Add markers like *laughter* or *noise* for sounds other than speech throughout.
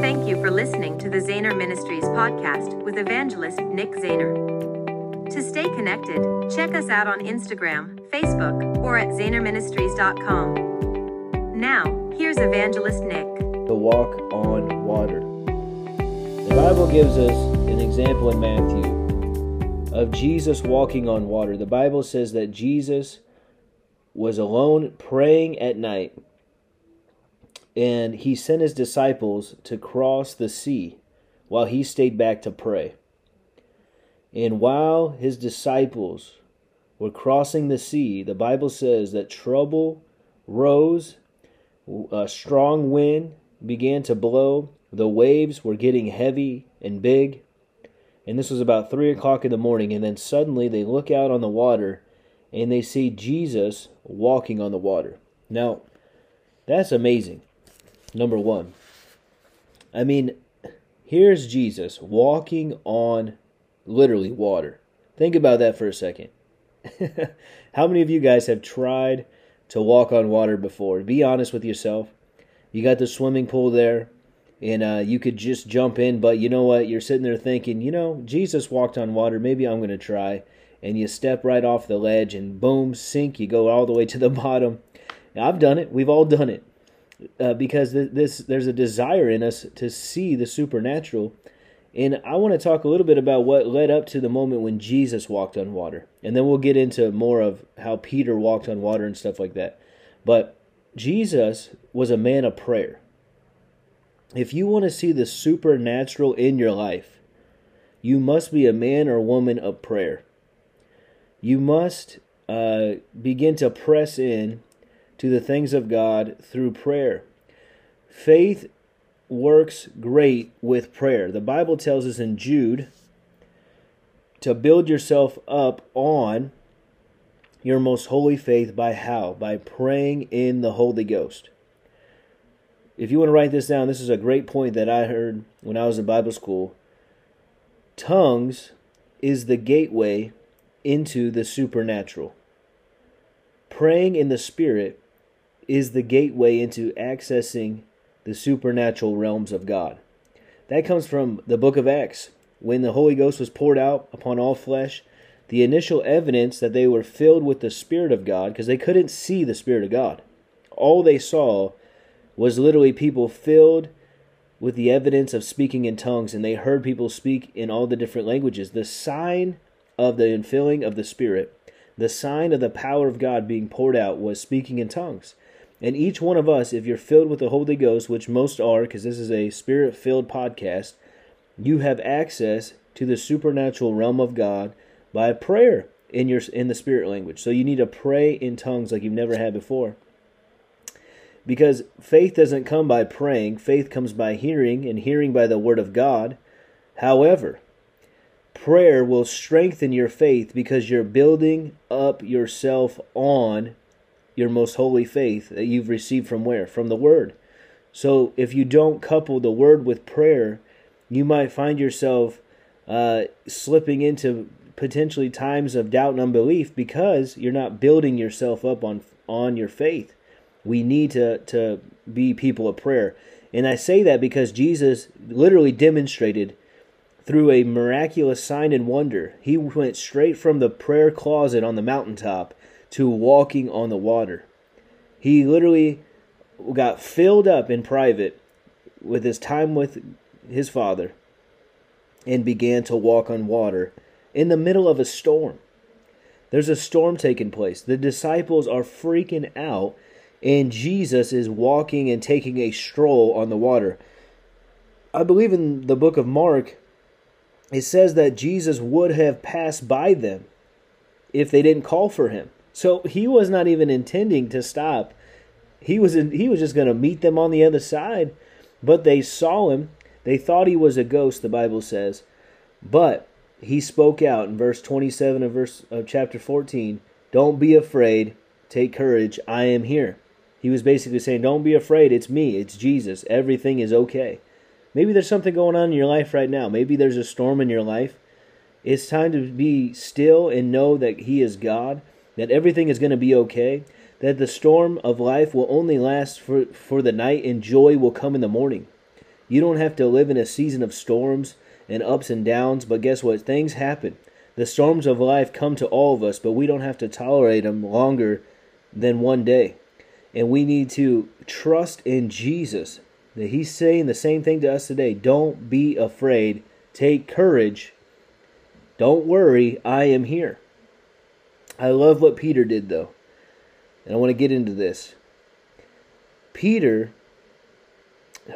Thank you for listening to the Zahner Ministries podcast with evangelist Nick Zahner. To stay connected, check us out on Instagram, Facebook, or at ZahnerMinistries.com. Now, here's evangelist Nick. To walk on water. The Bible gives us an example in Matthew of Jesus walking on water. The Bible says that Jesus was alone praying at night and he sent his disciples to cross the sea while he stayed back to pray. And while his disciples were crossing the sea, the Bible says that trouble rose, a strong wind began to blow, the waves were getting heavy and big. And this was about three o'clock in the morning, and then suddenly they look out on the water and they see Jesus walking on the water. Now, that's amazing Number one, I mean, here's Jesus walking on literally water. Think about that for a second. *laughs* How many of you guys have tried to walk on water before? Be honest with yourself. You got the swimming pool there, and uh, you could just jump in, but you know what? You're sitting there thinking, you know, Jesus walked on water. Maybe I'm going to try. And you step right off the ledge, and boom, sink. You go all the way to the *laughs* bottom. I've done it. We've all done it uh, because th- this there's a desire in us to see the supernatural. And I want to talk a little bit about what led up to the moment when Jesus walked on water. And then we'll get into more of how Peter walked on water and stuff like that. But Jesus was a man of prayer. If you want to see the supernatural in your life, you must be a man or woman of prayer. You must uh, begin to press in to the things of God through prayer. Faith works great with prayer. The Bible tells us in Jude to build yourself up on your most holy faith by how? By praying in the Holy Ghost. If you want to write this down, this is a great point that I heard when I was in Bible school. Tongues is the gateway into the supernatural. Praying in the Spirit is the gateway into accessing the supernatural realms of God. That comes from the book of Acts. When the Holy Ghost was poured out upon all flesh, the initial evidence that they were filled with the Spirit of God, because they couldn't see the Spirit of God, all they saw was literally people filled with the evidence of speaking in tongues, and they heard people speak in all the different languages. The sign of the infilling of the Spirit, the sign of the power of God being poured out, was speaking in tongues. And each one of us, if you're filled with the Holy Ghost, which most are, because this is a spirit filled podcast, you have access to the supernatural realm of God by prayer in your in the spirit language. So you need to pray in tongues like you've never had before. Because faith doesn't come by praying, faith comes by hearing, and hearing by the word of God. However, prayer will strengthen your faith because you're building up yourself on your most holy faith that you've received from where? From the Word. So if you don't couple the Word with prayer, you might find yourself uh, slipping into potentially times of doubt and unbelief because you're not building yourself up on on your faith. We need to to be people of prayer. And I say that because Jesus literally demonstrated through a miraculous sign and wonder. He went straight from the prayer closet on the mountaintop to walking on the water. He literally got filled up in private with his time with his father and began to walk on water in the middle of a storm. There's a storm taking place. The disciples are freaking out, and Jesus is walking and taking a stroll on the water. I believe in the book of Mark, it says that Jesus would have passed by them if they didn't call for him. So he was not even intending to stop. He was in, he was just going to meet them on the other side, but they saw him. They thought he was a ghost, the Bible says. But he spoke out in verse 27 of verse of chapter 14, "Don't be afraid, take courage, I am here." He was basically saying, "Don't be afraid, it's me, it's Jesus. Everything is okay." Maybe there's something going on in your life right now. Maybe there's a storm in your life. It's time to be still and know that he is God that everything is going to be okay, that the storm of life will only last for, for the night and joy will come in the morning. You don't have to live in a season of storms and ups and downs, but guess what? Things happen. The storms of life come to all of us, but we don't have to tolerate them longer than one day. And we need to trust in Jesus. That he's saying the same thing to us today. Don't be afraid. Take courage. Don't worry, I am here. I love what Peter did though. And I want to get into this. Peter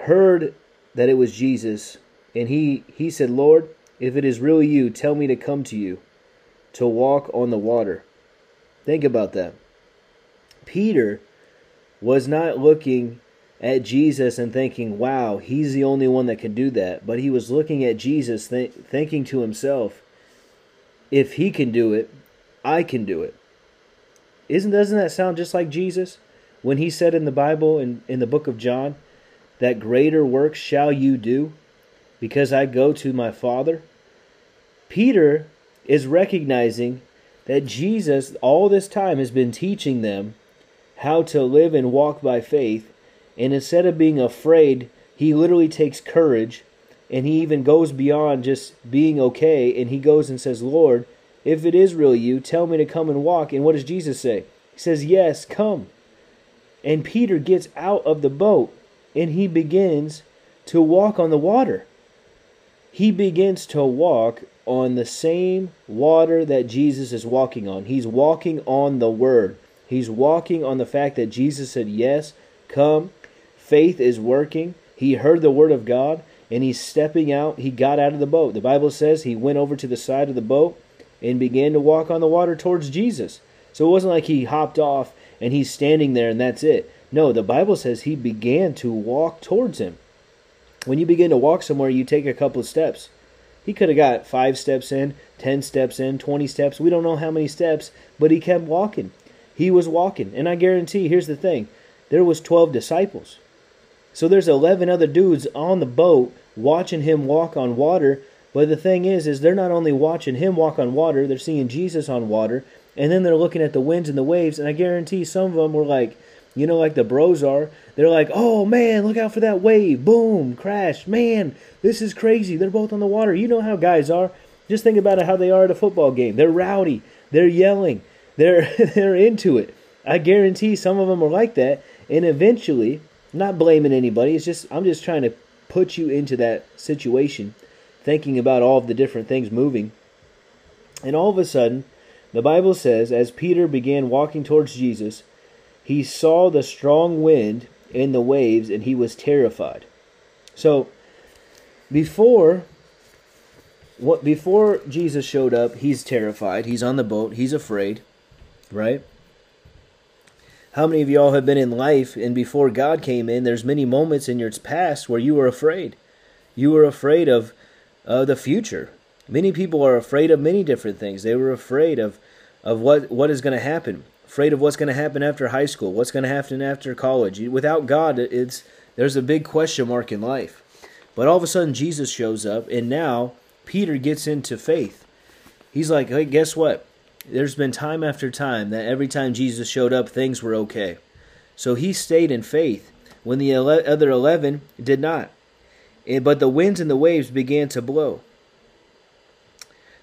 heard that it was Jesus, and he, he said, Lord, if it is really you, tell me to come to you, to walk on the water. Think about that. Peter was not looking at Jesus and thinking, wow, he's the only one that can do that. But he was looking at Jesus, th- thinking to himself, if he can do it, I can do it. Isn't doesn't that sound just like Jesus when he said in the Bible in, in the book of John that greater works shall you do because I go to my Father? Peter is recognizing that Jesus all this time has been teaching them how to live and walk by faith and instead of being afraid, he literally takes courage and he even goes beyond just being okay and he goes and says, Lord, if it is really you, tell me to come and walk. And what does Jesus say? He says, Yes, come. And Peter gets out of the boat and he begins to walk on the water. He begins to walk on the same water that Jesus is walking on. He's walking on the Word. He's walking on the fact that Jesus said, Yes, come. Faith is working. He heard the Word of God and he's stepping out. He got out of the boat. The Bible says he went over to the side of the boat and began to walk on the water towards Jesus. So it wasn't like he hopped off and he's standing there and that's it. No, the Bible says he began to walk towards him. When you begin to walk somewhere, you take a couple of steps. He could have got five steps in, ten steps in, twenty steps. We don't know how many steps, but he kept walking. He was walking. And I guarantee, here's the thing there was 12 disciples. So there's 11 other dudes on the boat watching him walk on water but the thing is, is they're not only watching him walk on water, they're seeing Jesus on water, and then they're looking at the winds and the waves, and I guarantee some of them were like, you know, like the bros are. They're like, oh man, look out for that wave. Boom, crash. Man, this is crazy. They're both on the water. You know how guys are. Just think about it how they are at a football game. They're rowdy. They're yelling. *laughs* They're they're into it. I guarantee some of them are like that. And eventually, not blaming anybody, it's just I'm just trying to put you into that situation thinking about all of the different things moving. And all of a sudden, the Bible says, as Peter began walking towards Jesus, he saw the strong wind and the waves, and he was terrified. So, before what before Jesus showed up, he's terrified. He's on the boat. He's afraid, right? How many of y'all have been in life and before God came in, there's many moments in your past where you were afraid. You were afraid of uh, the future. Many people are afraid of many different things. They were afraid of, of what, what is going to happen, afraid of what's going to happen after high school, what's going to happen after college. Without God, it's there's a big question mark in life. But all of a sudden, Jesus shows up, and now Peter gets into faith. He's like, hey, guess what? There's been time after time that every time Jesus showed up, things were okay. So he stayed in faith when the other 11 did not. Eh, but the winds and the waves began to blow.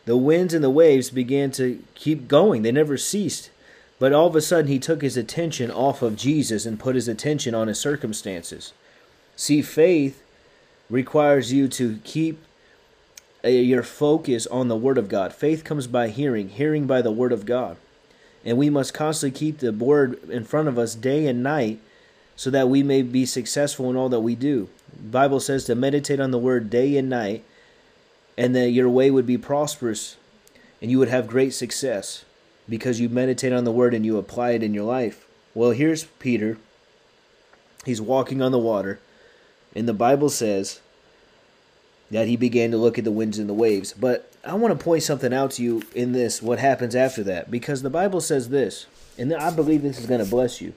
The winds and the waves began to keep going. They never ceased. But all of a sudden, he took his attention off of Jesus and put his attention on his circumstances. See, faith requires you to keep uh, your focus on the Word of God. Faith comes by hearing, hearing by the Word of God. And we must constantly keep the Word in front of us day and night so that we may be successful in all that we do. The Bible says to meditate on the word day and night, and that your way would be prosperous and you would have great success because you meditate on the word and you apply it in your life. Well, here's Peter. He's walking on the water, and the Bible says that he began to look at the winds and the waves. But I want to point something out to you in this, what happens after that, because the Bible says this, and I believe this is going to bless you.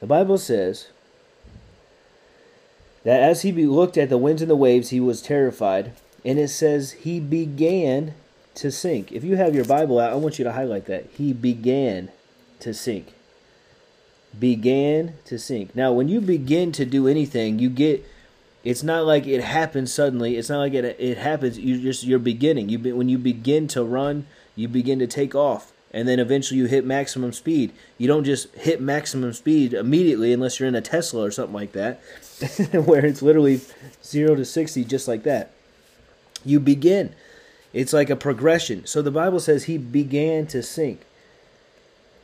The Bible says that as he looked at the winds and the waves, he was terrified. And it says he began to sink. If you have your Bible out, I want you to highlight that. He began to sink. Began to sink. Now, when you begin to do anything, you get It's not like it happens suddenly. It's not like it it happens. You just you're beginning. You be, when you begin to run, you begin to take off, and then eventually you hit maximum speed. You don't just hit maximum speed immediately unless you're in a Tesla or something like that, *laughs* where it's literally zero to sixty just like that. You begin. It's like a progression. So the Bible says he began to sink.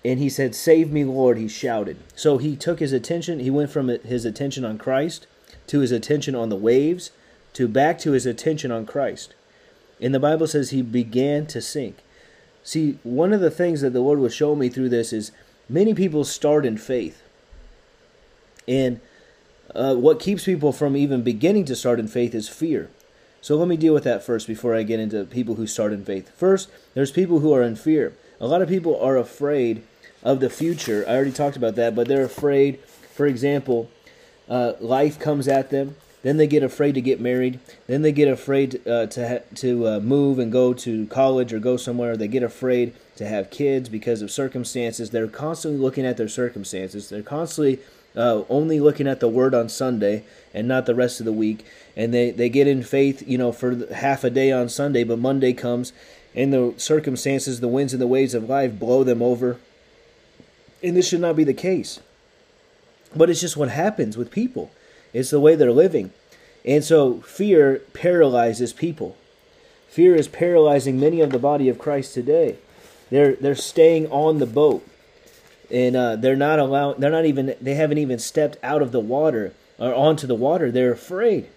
And he said, Save me, Lord, he shouted. So he took his attention, he went from his attention on Christ to his attention on the waves to back to his attention on Christ. And the Bible says he began to sink. See, one of the things that the Lord was showing me through this is many people start in faith. And uh, what keeps people from even beginning to start in faith is fear. So let me deal with that first before I get into people who start in faith. First, there's people who are in fear. A lot of people are afraid of the future. I already talked about that, but they're afraid, for example, uh, life comes at them. Then they get afraid to get married. Then they get afraid uh, to ha- to uh, move and go to college or go somewhere. They get afraid to have kids because of circumstances. They're constantly looking at their circumstances. They're constantly uh, only looking at the word on Sunday and not the rest of the week. And they, they get in faith, you know, for half a day on Sunday, but Monday comes and the circumstances, the winds and the waves of life blow them over. And this should not be the case. But it's just what happens with people. It's the way they're living. And so fear paralyzes people. Fear is paralyzing many of the body of Christ today. They're they're staying on the boat, and uh, they're not allowed. They're not even. They haven't even stepped out of the water or onto the water. They're afraid.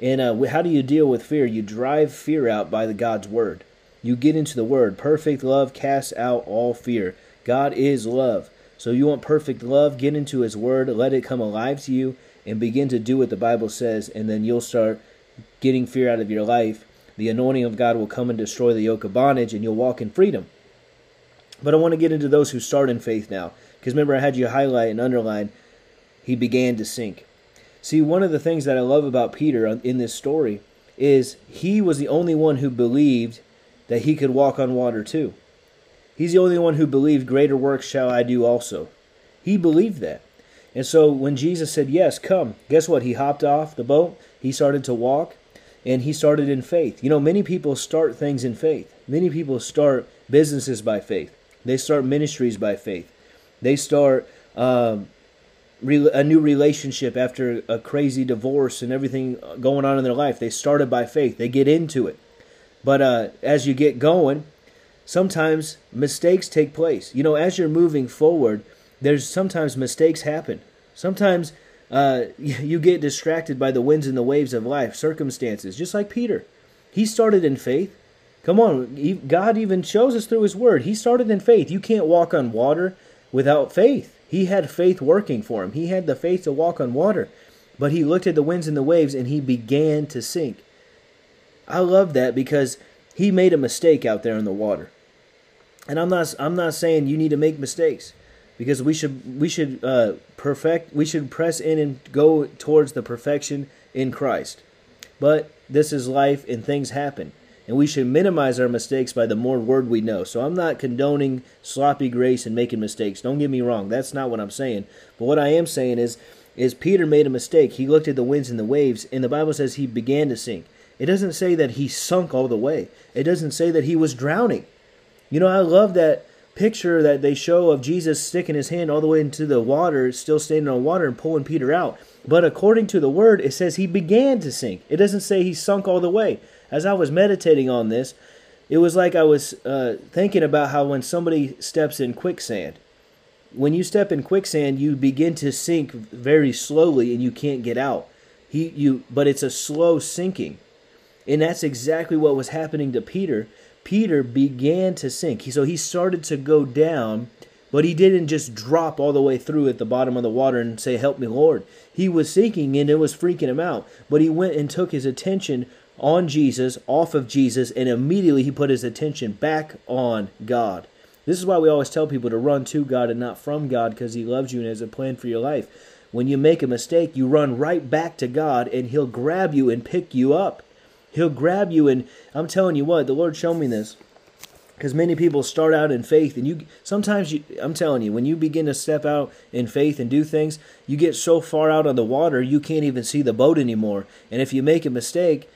And uh, how do you deal with fear? You drive fear out by the God's word. You get into the word. Perfect love casts out all fear. God is love. So you want perfect love, get into his word, let it come alive to you, and begin to do what the Bible says, and then you'll start getting fear out of your life. The anointing of God will come and destroy the yoke of bondage, and you'll walk in freedom. But I want to get into those who start in faith now. Because remember, I had you highlight and underline, he began to sink. See, one of the things that I love about Peter in this story is he was the only one who believed that he could walk on water too. He's the only one who believed, Greater works shall I do also. He believed that. And so when Jesus said, Yes, come, guess what? He hopped off the boat, he started to walk, and he started in faith. You know, many people start things in faith. Many people start businesses by faith, they start ministries by faith, they start. Um, a new relationship after a crazy divorce and everything going on in their life. They started by faith. They get into it. But uh, as you get going, sometimes mistakes take place. You know, as you're moving forward, there's sometimes mistakes happen. Sometimes uh, *laughs* you get distracted by the winds and the waves of life, circumstances, just like Peter. He started in faith. Come on, God even shows us through His Word. He started in faith. You can't walk on water without faith. He had faith working for him. He had the faith to walk on water. But he looked at the winds and the waves and he began to sink. I love that because he made a mistake out there in the water. And I'm not I'm not saying you need to make mistakes because we should we should uh, perfect we should press in and go towards the perfection in Christ. But this is life and things happen. And we should minimize our mistakes by the more word we know. So I'm not condoning sloppy grace and making mistakes. Don't get me wrong. That's not what I'm saying. But what I am saying is is Peter made a mistake. He looked at the winds and the waves, and the Bible says he began to sink. It doesn't say that he sunk all the way. It doesn't say that he was drowning. You know, I love that picture that they show of Jesus sticking his hand all the way into the water, still standing on water and pulling Peter out. But according to the word, it says he began to sink. It doesn't say he sunk all the way. As I was meditating on this, it was like I was uh, thinking about how when somebody steps in quicksand, when you step in quicksand, you begin to sink very slowly and you can't get out. He, you, but it's a slow sinking. And that's exactly what was happening to Peter. Peter began to sink. So he started to go down, but he didn't just drop all the way through at the bottom of the water and say, Help me, Lord. He was sinking and it was freaking him out. But he went and took his attention on Jesus, off of Jesus, and immediately he put his attention back on God. This is why we always tell people to run to God and not from God because he loves you and has a plan for your life. When you make a mistake, you run right back to God and he'll grab you and pick you up. He'll grab you, and I'm telling you what, the Lord showed me this. because many people start out in faith and you sometimes you i'm telling you when you begin to step out in faith and do things you get so far out on the water you can't even see the boat anymore. And if you make a mistake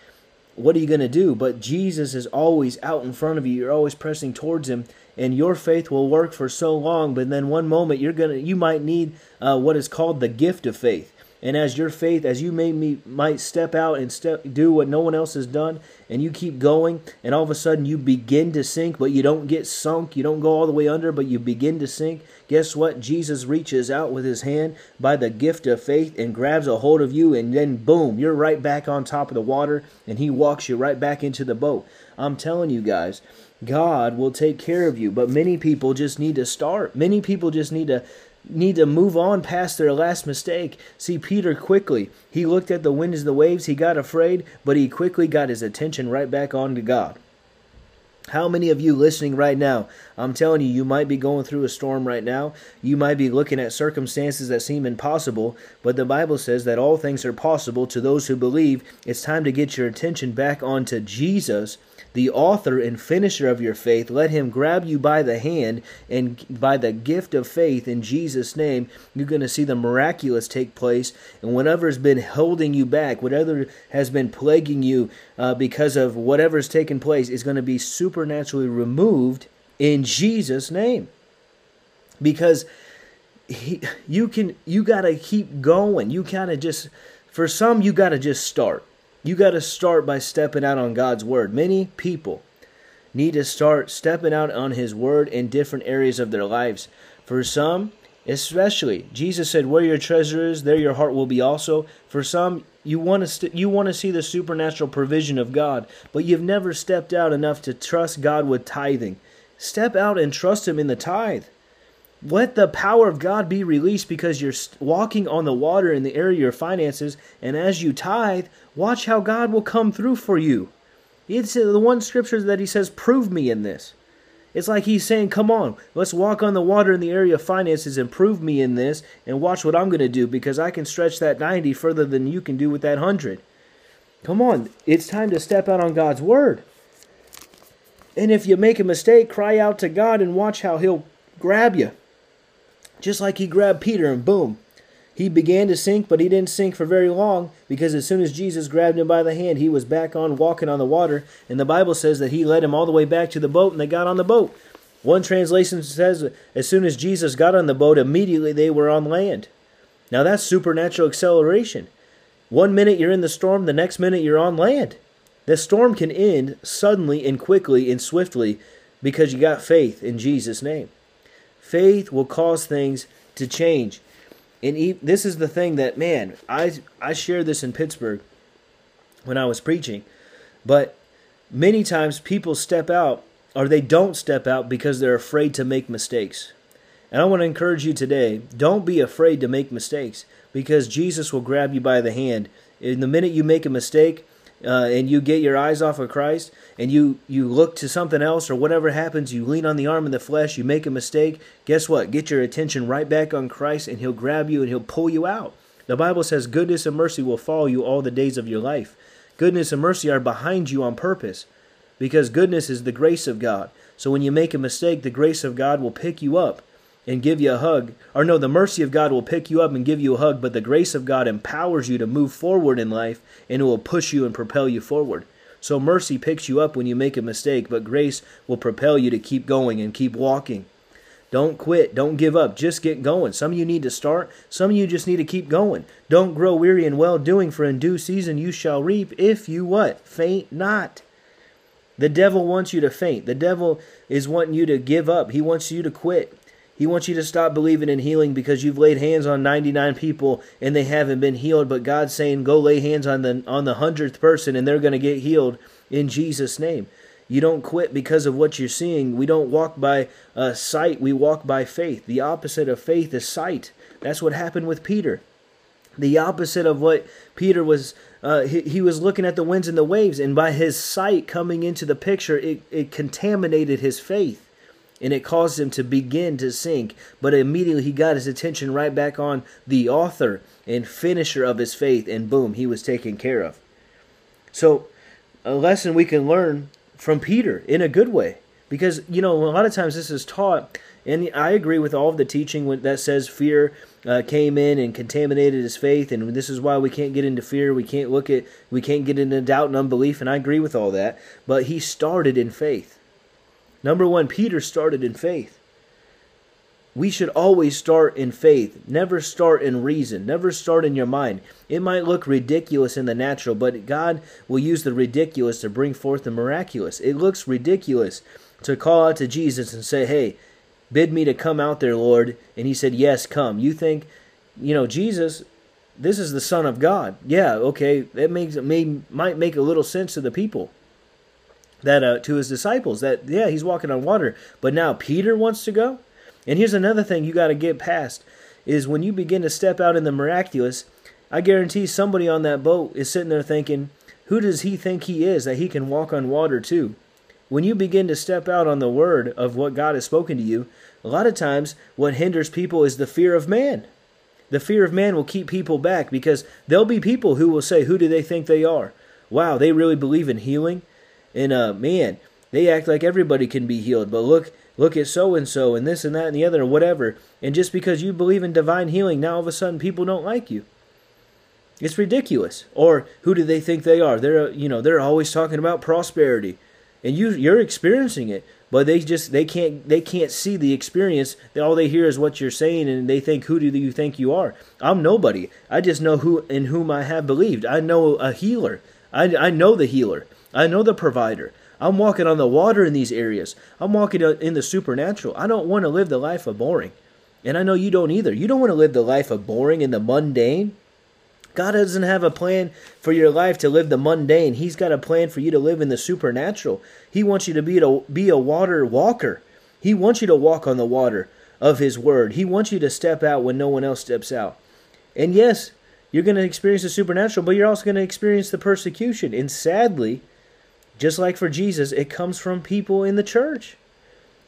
what are you going to do? But jesus is always out in front of you. You're always pressing towards him and your faith will work for so long but then one moment you're going to you might need uh, what is called the gift of faith and as your faith, as you may me, might step out and step, do what no one else has done, and you keep going, and all of a sudden you begin to sink, but you don't get sunk, you don't go all the way under, but you begin to sink. Guess what? Jesus reaches out with his hand by the gift of faith and grabs a hold of you, and then boom, you're right back on top of the water, and he walks you right back into the boat. I'm telling you guys, God will take care of you, but many people just need to start. Many people just need to need to move on past their last mistake. See, Peter quickly, he looked at the winds and the waves, he got afraid, but he quickly got his attention right back on to God. How many of you listening right now? I'm telling you, you might be going through a storm right now. You might be looking at circumstances that seem impossible, but the Bible says that all things are possible to those who believe. It's time to get your attention back onto Jesus the author and finisher of your faith, let him grab you by the hand and by the gift of faith in Jesus' name, you're going to see the miraculous take place. And whatever has been holding you back, whatever has been plaguing you uh, because of whatever's taken place, is going to be supernaturally removed in Jesus' name. Because he, you can, you got to keep going. You kind of just, for some, you got to just start. You got to start by stepping out on God's word. Many people need to start stepping out on His word in different areas of their lives. For some, especially, Jesus said, "Where your treasure is, there your heart will be also." For some, you want to st- you want to see the supernatural provision of God, but you've never stepped out enough to trust God with tithing. Step out and trust Him in the tithe. Let the power of God be released because you're walking on the water in the area of your finances, and as you tithe, watch how God will come through for you. It's the one scripture that he says, Prove me in this. It's like he's saying, Come on, let's walk on the water in the area of finances and prove me in this, and watch what I'm going to do because I can stretch that 90 further than you can do with that 100. Come on, it's time to step out on God's word. And if you make a mistake, cry out to God and watch how he'll grab you. Just like he grabbed Peter and boom. He began to sink, but he didn't sink for very long because as soon as Jesus grabbed him by the hand, he was back on walking on the water. And the Bible says that he led him all the way back to the boat and they got on the boat. One translation says as soon as Jesus got on the boat, immediately they were on land. Now that's supernatural acceleration. One minute you're in the storm, the next minute you're on land. The storm can end suddenly and quickly and swiftly because you got faith in Jesus' name. Faith will cause things to change. And this is the thing that, man, I, I shared this in Pittsburgh when I was preaching. But many times people step out or they don't step out because they're afraid to make mistakes. And I want to encourage you today don't be afraid to make mistakes because Jesus will grab you by the hand. In the minute you make a mistake, uh, and you get your eyes off of Christ and you you look to something else or whatever happens, you lean on the arm of the flesh, you make a mistake, guess what? Get your attention right back on Christ and he'll grab you and he'll pull you out. The Bible says goodness and mercy will follow you all the days of your life. Goodness and mercy are behind you on purpose because goodness is the grace of God. So when you make a mistake, the grace of God will pick you up and give you a hug. Or no, the mercy of God will pick you up and give you a hug, but the grace of God empowers you to move forward in life and it will push you and propel you forward. So mercy picks you up when you make a mistake, but grace will propel you to keep going and keep walking. Don't quit. Don't give up. Just get going. Some of you need to start. Some of you just need to keep going. Don't grow weary in well doing, for in due season you shall reap if you what? Faint not. The devil wants you to faint. The devil is wanting you to give up. He wants you to quit. He wants you to stop believing in healing because you've laid hands on 99 people and they haven't been healed, but God's saying go lay hands on the on the 100th person and they're going to get healed in Jesus name. You don't quit because of what you're seeing. We don't walk by uh, sight, we walk by faith. The opposite of faith is sight. That's what happened with Peter. The opposite of what Peter was, uh, he, he was looking at the winds and the waves, and by his sight coming into the picture, it, it contaminated his faith and it caused him to begin to sink. But immediately he got his attention right back on the author and finisher of his faith, and boom, he was taken care of. So, a lesson we can learn from Peter in a good way. Because, you know, a lot of times this is taught, and I agree with all of the teaching that says fear uh, came in and contaminated his faith, and this is why we can't get into fear. We can't look at, we can't get into doubt and unbelief, and I agree with all that. But he started in faith. Number one, Peter started in faith. We should always start in faith, never start in reason, never start in your mind. It might look ridiculous in the natural, but God will use the ridiculous to bring forth the miraculous. It looks ridiculous to call out to Jesus and say, Hey, bid me to come out there, Lord. And he said, Yes, come. You think, you know, Jesus, this is the Son of God. Yeah, okay, that makes it may might make a little sense to the people. That uh, to his disciples, that yeah, he's walking on water. But now Peter wants to go? And here's another thing you got to get past is when you begin to step out in the miraculous, I guarantee somebody on that boat is sitting there thinking, who does he think he is that he can walk on water too? When you begin to step out on the word of what God has spoken to you, a lot of times what hinders people is the fear of man. The fear of man will keep people back because there'll be people who will say, Who do they think they are? Wow, they really believe in healing. And uh man, they act like everybody can be healed. But look, look at so and so and this and that and the other or whatever. And just because you believe in divine healing, now all of a sudden people don't like you. It's ridiculous. Or who do they think they are? They're you know they're always talking about prosperity, and you you're experiencing it, but they just they can't they can't see the experience. All they hear is what you're saying, and they think who do you think you are? I'm nobody. I just know who in whom I have believed. I know a healer. I I know the healer. I know the provider. I'm walking on the water in these areas. I'm walking in the supernatural. I don't want to live the life of boring. And I know you don't either. You don't want to live the life of boring and the mundane. God doesn't have a plan for your life to live the mundane. He's got a plan for you to live in the supernatural. He wants you to be to be a water walker. He wants you to walk on the water of his word. He wants you to step out when no one else steps out. And yes, you're going to experience the supernatural, but you're also going to experience the persecution. And sadly, just like for Jesus, it comes from people in the church.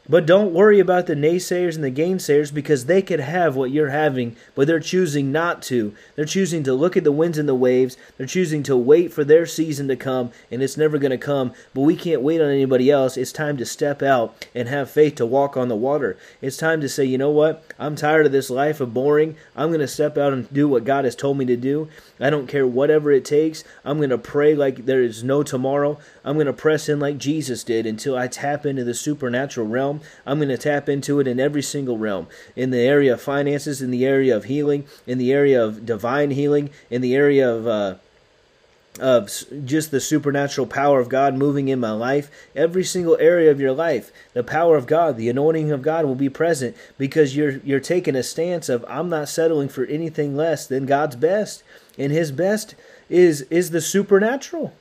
But don't worry about the naysayers and the gainsayers because they could have what you're having, but they're choosing not to. They're choosing to look at the winds and the waves. They're choosing to wait for their season to come, and it's never going to come. But we can't wait on anybody else. It's time to step out and have faith to walk on the water. It's time to say, you know what? I'm tired of this life of boring. I'm going to step out and do what God has told me to do. I don't care whatever it takes. I'm going to pray like there is no tomorrow. I'm going to press in like Jesus did until I tap into the supernatural realm. I'm going to tap into it in every single realm in the area of finances, in the area of healing, in the area of divine healing, in the area of. Uh, of just the supernatural power of God moving in my life, every single area of your life, the power of God, the anointing of God will be present because you're you're taking a stance of I'm not settling for anything less than God's best, and His best is is the supernatural.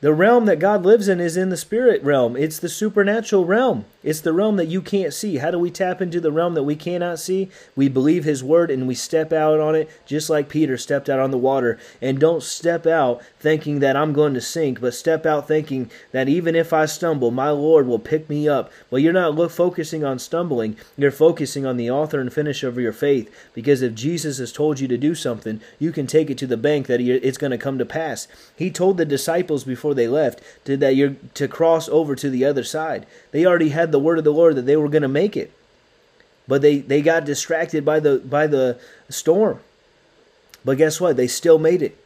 The realm that God lives in is in the spirit realm. It's the supernatural realm. It's the realm that you can't see. How do we tap into the realm that we cannot see? We believe His word and we step out on it, just like Peter stepped out on the water. And don't step out thinking that I'm going to sink, but step out thinking that even if I stumble, my Lord will pick me up. But you're not look, focusing on stumbling, you're focusing on the author and finisher of your faith. Because if Jesus has told you to do something, you can take it to the bank that it's going to come to pass. He told the disciples before they left to, that you're to cross over to the other side. They already had the word of the Lord that they were going to make it. But they, they got distracted by the by the storm. But guess what? They still made it.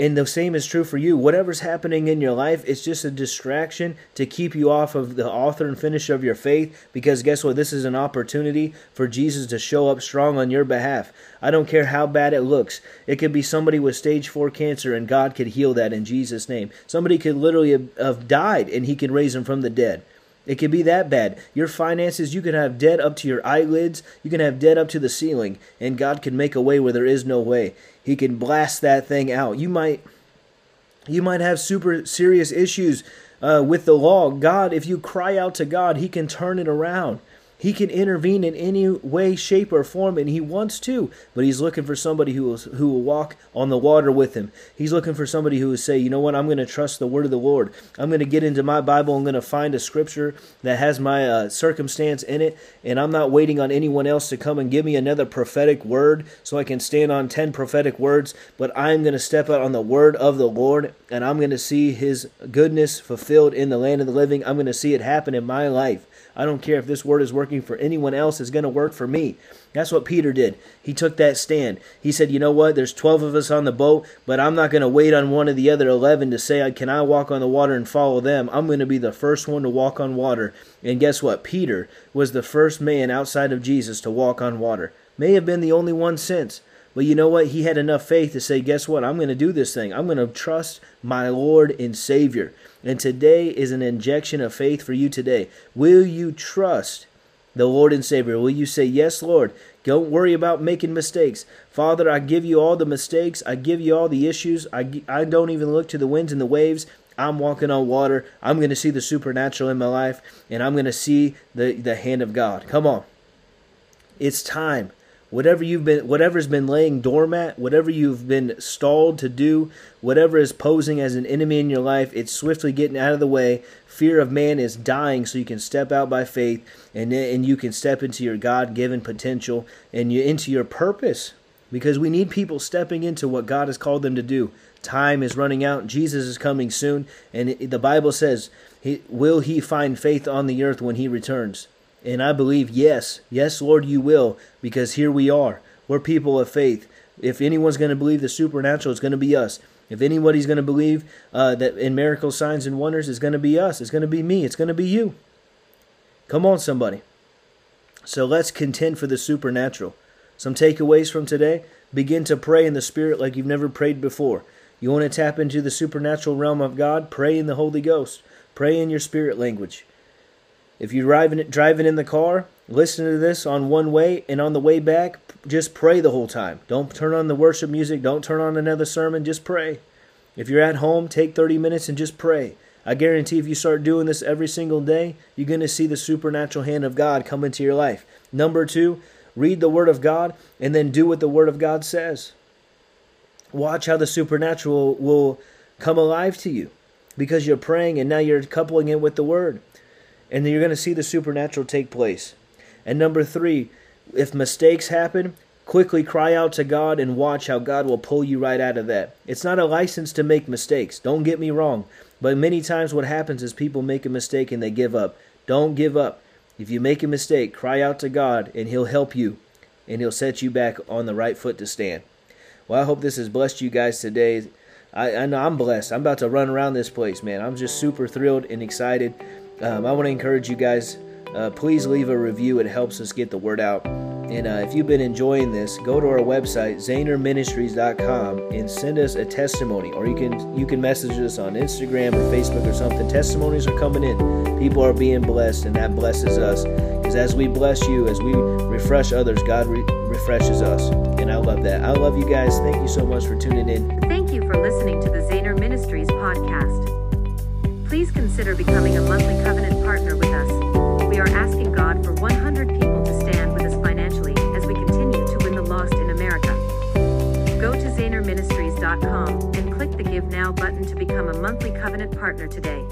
And the same is true for you. Whatever's happening in your life, it's just a distraction to keep you off of the author and finisher of your faith. Because guess what? This is an opportunity for Jesus to show up strong on your behalf. I don't care how bad it looks. It could be somebody with stage four cancer, and God could heal that in Jesus' name. Somebody could literally have died, and He could raise them from the dead. It could be that bad. Your finances, you can have debt up to your eyelids. You can have debt up to the ceiling. And God can make a way where there is no way. He can blast that thing out. You might you might have super serious issues uh, with the law. God, if you cry out to God, He can turn it around. He can intervene in any way, shape, or form, and he wants to. But he's looking for somebody who will, who will walk on the water with him. He's looking for somebody who will say, you know what, I'm going to trust the word of the Lord. I'm going to get into my Bible. I'm going to find a scripture that has my uh, circumstance in it, and I'm not waiting on anyone else to come and give me another prophetic word so I can stand on 10 prophetic words. But I'm going to step out on the word of the Lord, and I'm going to see his goodness fulfilled in the land of the living. I'm going to see it happen in my life. I don't care if this word is working for anyone else, is going to work for me. That's what Peter did. He took that stand. He said, You know what? There's 12 of us on the boat, but I'm not going to wait on one of the other 11 to say, Can I walk on the water and follow them? I'm going to be the first one to walk on water. And guess what? Peter was the first man outside of Jesus to walk on water. May have been the only one since. But you know what? He had enough faith to say, Guess what? I'm going to do this thing. I'm going to trust my Lord and Savior. And today is an injection of faith for you today. Will you trust the Lord and Savior? Will you say, Yes, Lord? Don't worry about making mistakes. Father, I give you all the mistakes. I give you all the issues. I, I don't even look to the winds and the waves. I'm walking on water. I'm going to see the supernatural in my life, and I'm going to see the, the hand of God. Come on. It's time whatever you've been whatever's been laying dormant whatever you've been stalled to do whatever is posing as an enemy in your life it's swiftly getting out of the way. Fear of man is dying so you can step out by faith and and you can step into your god-given potential and you into your purpose. Because we need people stepping into what God has called them to do. Time is running out. Jesus is coming soon. And the bible says will he find faith on the earth when he returns and I believe, yes, yes, Lord, you will, because here we are. We're people of faith. If anyone's going to believe the supernatural, it's going to be us. If anybody's going to believe uh, that in miracles, signs, and wonders, it's going to be us. It's going to be me. It's going to be you. Come on, somebody. So let's contend for the supernatural. Some takeaways from today begin to pray in the Spirit like you've never prayed before. You want to tap into the supernatural realm of God? Pray in the Holy Ghost. Pray in your spirit language. If you're driving driving in the car, listen to this on one way and on the way back, just pray the whole time. Don't turn on the worship music, don't turn on another sermon, just pray. If you're at home, take 30 minutes and just pray. I guarantee if you start doing this every single day, you're going to see the supernatural hand of God come into your life. Number 2, read the word of God and then do what the word of God says. Watch how the supernatural will come alive to you because you're praying and now you're coupling it with the word and then you're going to see the supernatural take place. And number three, if mistakes happen, quickly cry out to God and watch how God will pull you right out of that. It's not a license to make mistakes, don't get me wrong. But many times what happens is people make a mistake and they give up. Don't give up. If you make a mistake, cry out to God and He'll help you and He'll set you back on the right foot to stand. Well, I hope this has blessed you guys today. I, I know I'm blessed. I'm about to run around this place, man. I'm just super thrilled and excited um, I want to encourage you guys. Uh, please leave a review. It helps us get the word out. And uh, if you've been enjoying this, go to our website zahnerministries.com and send us a testimony, or you can you can message us on Instagram or Facebook or something. Testimonies are coming in. People are being blessed, and that blesses us. Because as we bless you, as we refresh others, God re- refreshes us, and I love that. I love you guys. Thank you so much for tuning in. Thank you for listening to the Zahner Ministries podcast please consider becoming a monthly covenant partner with us. We are asking God for 100 people to stand with us financially as we continue to win the lost in America. Go to ZahnerMinistries.com and click the Give Now button to become a monthly covenant partner today.